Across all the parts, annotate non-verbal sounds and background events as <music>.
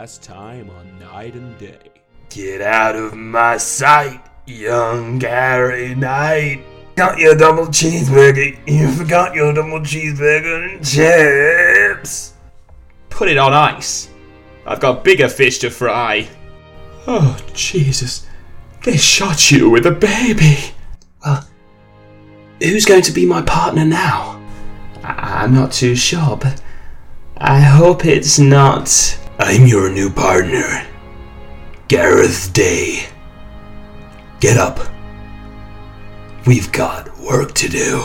last time on Knight and Day. Get out of my sight, young Gary Knight. Got your double cheeseburger. You forgot your double cheeseburger and chips. Put it on ice. I've got bigger fish to fry. Oh, Jesus. They shot you with a baby. Well, who's going to be my partner now? I- I'm not too sure, but I hope it's not. I'm your new partner, Gareth Day. Get up. We've got work to do.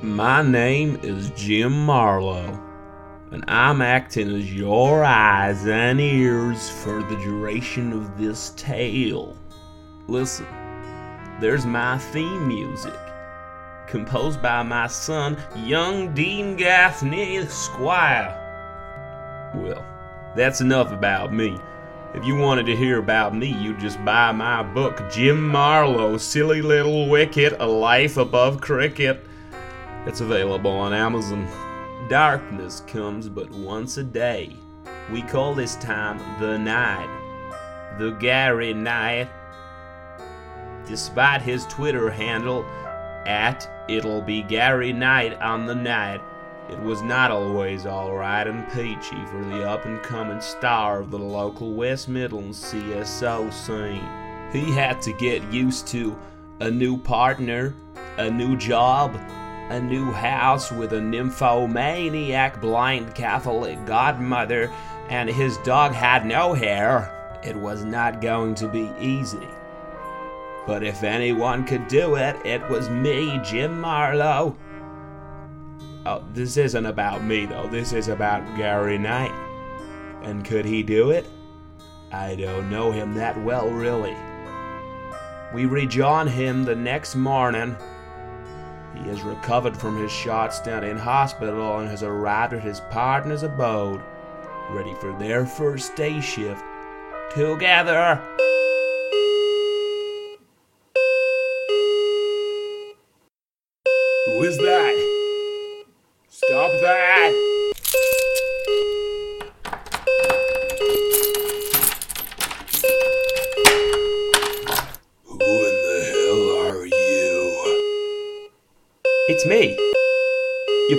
My name is Jim Marlowe, and I'm acting as your eyes and ears for the duration of this tale. Listen, there's my theme music, composed by my son, young Dean Gaffney Squire. Well, that's enough about me. If you wanted to hear about me, you'd just buy my book, Jim Marlowe, Silly Little Wicket, A Life Above Cricket. It's available on Amazon. Darkness comes but once a day. We call this time the night. The Gary Night. Despite his Twitter handle at It'll Be Gary Night on the night, it was not always alright and peachy for the up and coming star of the local West Midlands CSO scene. He had to get used to a new partner, a new job, a new house with a nymphomaniac blind Catholic godmother, and his dog had no hair. It was not going to be easy. But if anyone could do it, it was me, Jim Marlowe. Oh, this isn't about me though. This is about Gary Knight. And could he do it? I don't know him that well, really. We rejoin him the next morning. He has recovered from his shots down in hospital and has arrived at his partner's abode, ready for their first day shift together.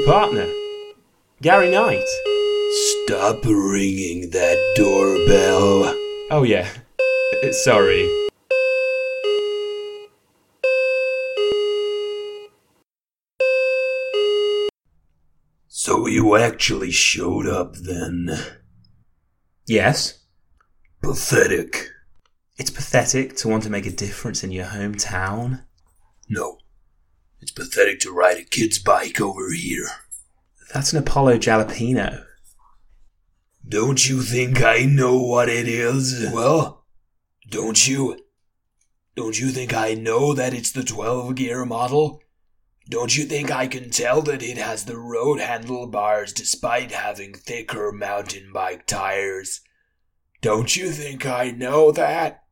Partner. Gary Knight. Stop ringing that doorbell. Oh, yeah. <laughs> Sorry. So you actually showed up then? Yes? Pathetic. It's pathetic to want to make a difference in your hometown. No. It's pathetic to ride a kid's bike over here. That's an Apollo Jalapeno. Don't you think I know what it is? Well, don't you? Don't you think I know that it's the 12 gear model? Don't you think I can tell that it has the road handlebars despite having thicker mountain bike tires? Don't you think I know that?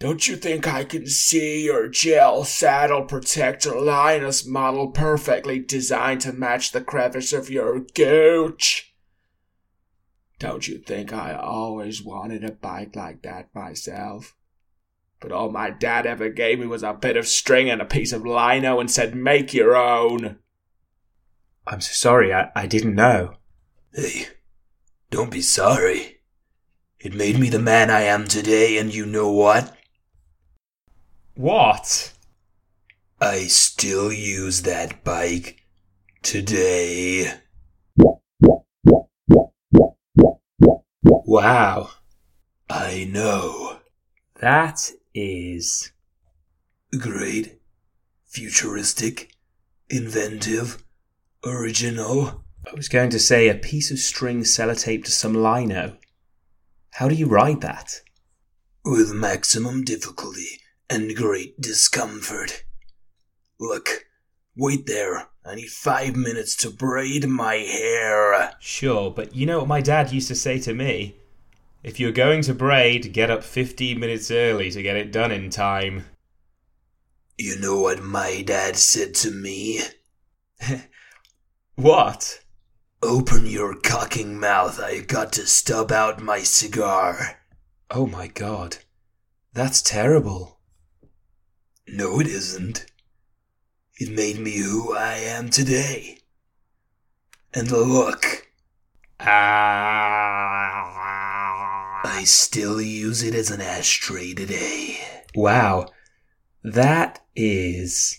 Don't you think I can see your gel saddle protector Linus model perfectly designed to match the crevice of your gooch? Don't you think I always wanted a bike like that myself? But all my dad ever gave me was a bit of string and a piece of lino and said, make your own. I'm so sorry, I, I didn't know. Hey, don't be sorry. It made me the man I am today, and you know what? What? I still use that bike today. Wow. I know. That is. Great, futuristic, inventive, original. I was going to say a piece of string sellotaped to some lino. How do you ride that? With maximum difficulty and great discomfort. Look, wait there. I need five minutes to braid my hair. Sure, but you know what my dad used to say to me? If you're going to braid, get up 15 minutes early to get it done in time. You know what my dad said to me? <laughs> What? Open your cocking mouth. I got to stub out my cigar. Oh my god. That's terrible. No, it isn't. It made me who I am today. And look, I still use it as an ashtray today. Wow. That is.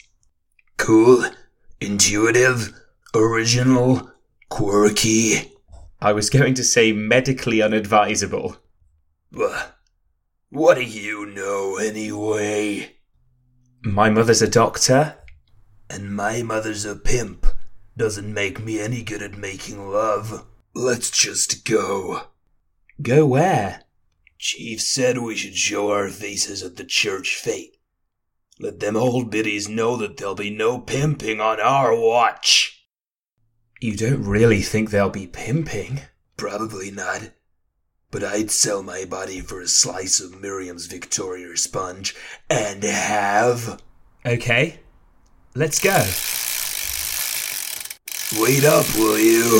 Cool, intuitive, original, quirky. I was going to say medically unadvisable. Wha- What do you know anyway? My mother's a doctor. And my mother's a pimp. Doesn't make me any good at making love. Let's just go. Go where? Chief said we should show our faces at the church fete. Let them old biddies know that there'll be no pimping on our watch. You don't really think they'll be pimping? Probably not. But I'd sell my body for a slice of Miriam's Victoria sponge and have. Okay. Let's go. Wait up, will you?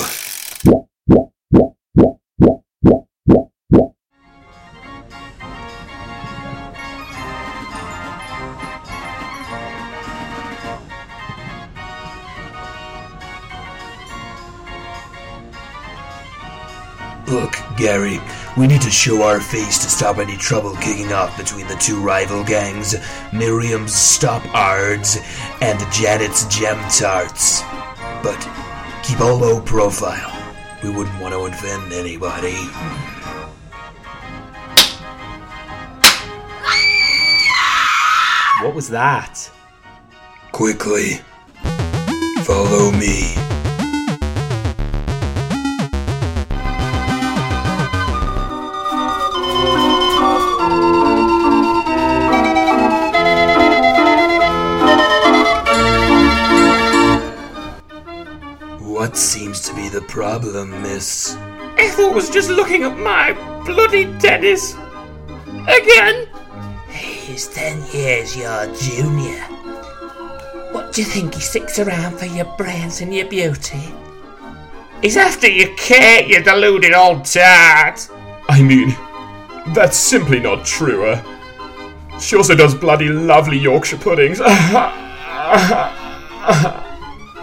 We need to show our face to stop any trouble kicking off between the two rival gangs Miriam's Stop Ards and Janet's Gem Tarts. But keep a low profile. We wouldn't want to offend anybody. What was that? Quickly, follow me. The problem, miss? Ethel was just looking at my bloody Dennis. Again? He's ten years your junior. What do you think he sticks around for your brains and your beauty? He's after your Kate, you deluded old tart. I mean, that's simply not true. Uh, she also does bloody lovely Yorkshire puddings. <laughs>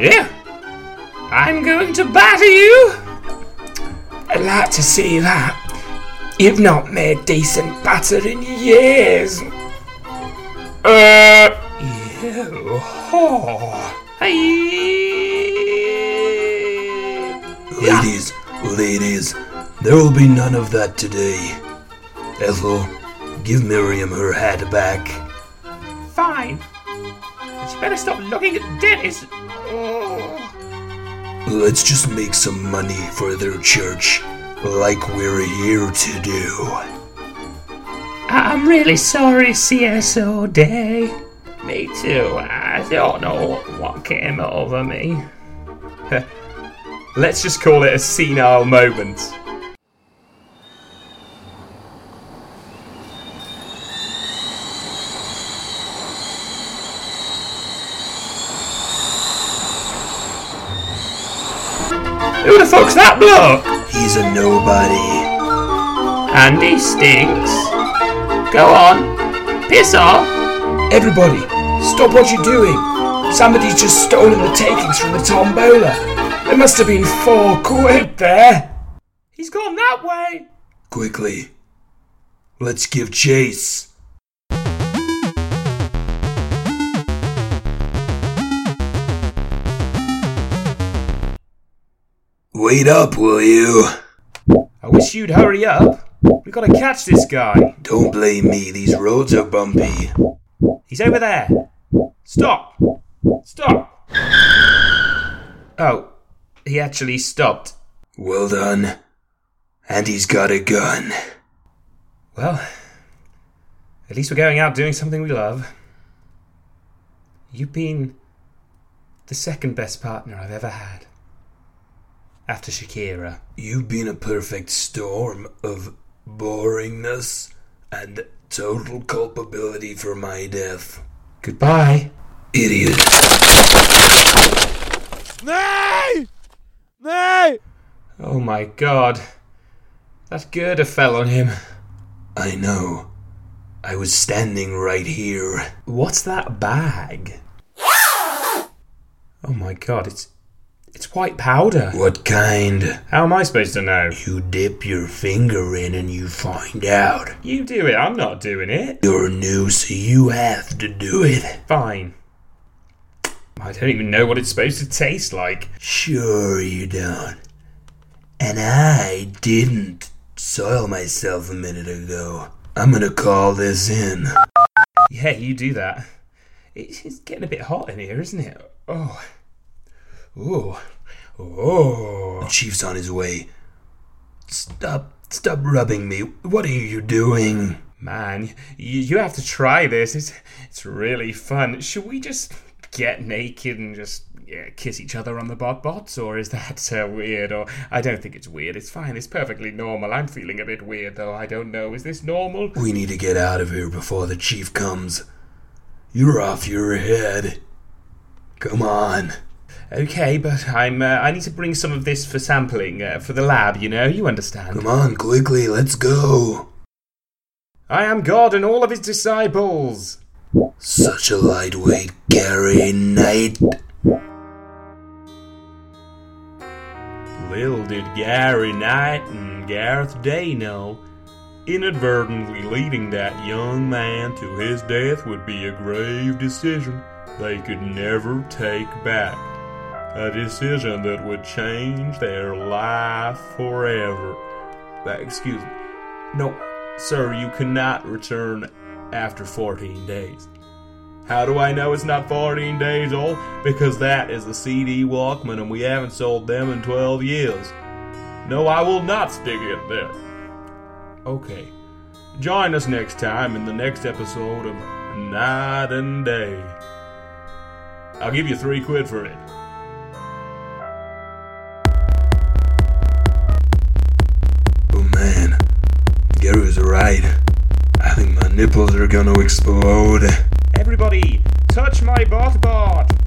Yeah. I'm going to batter you. I'd like to see that. You've not made decent batter in years. Uh. You whore. Ladies, ladies, there will be none of that today. Ethel, give Miriam her hat back. Fine. But you better stop looking at Dennis. Oh. Let's just make some money for their church, like we're here to do. I'm really sorry, CSO Day. Me too. I don't know what came over me. <laughs> Let's just call it a senile moment. Who the fuck's that bloke? He's a nobody. And he stinks. Go on. Piss off. Everybody, stop what you're doing. Somebody's just stolen the takings from the tombola. There must have been four quid there. He's gone that way. Quickly, let's give chase. Wait up, will you? I wish you'd hurry up. We've got to catch this guy. Don't blame me, these roads are bumpy. He's over there. Stop. Stop. Oh, he actually stopped. Well done. And he's got a gun. Well, at least we're going out doing something we love. You've been the second best partner I've ever had. After Shakira. You've been a perfect storm of boringness and total culpability for my death. Goodbye. Idiot. Nee! Nee! Oh my god. That girder fell on him. I know. I was standing right here. What's that bag? Oh my god, it's it's white powder. What kind? How am I supposed to know? You dip your finger in and you find out. You do it, I'm not doing it. You're new, so you have to do it. Fine. I don't even know what it's supposed to taste like. Sure you don't. And I didn't soil myself a minute ago. I'm gonna call this in. Yeah, you do that. It's getting a bit hot in here, isn't it? Oh. Ooh. Oh. The chief's on his way. Stop. Stop rubbing me. What are you doing? Man, you, you have to try this. It's, it's really fun. Should we just get naked and just yeah, kiss each other on the bot bots, or is that uh, weird? Or I don't think it's weird. It's fine. It's perfectly normal. I'm feeling a bit weird though. I don't know. Is this normal? We need to get out of here before the chief comes. You're off your head. Come on. Okay, but I'm. Uh, I need to bring some of this for sampling uh, for the lab. You know, you understand. Come on, quickly, let's go. I am God and all of his disciples. Such a lightweight, Gary Knight. Little did Gary Knight and Gareth Day know, inadvertently leading that young man to his death would be a grave decision they could never take back. A decision that would change their life forever. Excuse me. No, sir, you cannot return after 14 days. How do I know it's not 14 days old? Because that is the CD Walkman and we haven't sold them in 12 years. No, I will not stick it there. Okay. Join us next time in the next episode of Knight and Day. I'll give you three quid for it. Was right. I think my nipples are gonna explode. Everybody, touch my bot bot.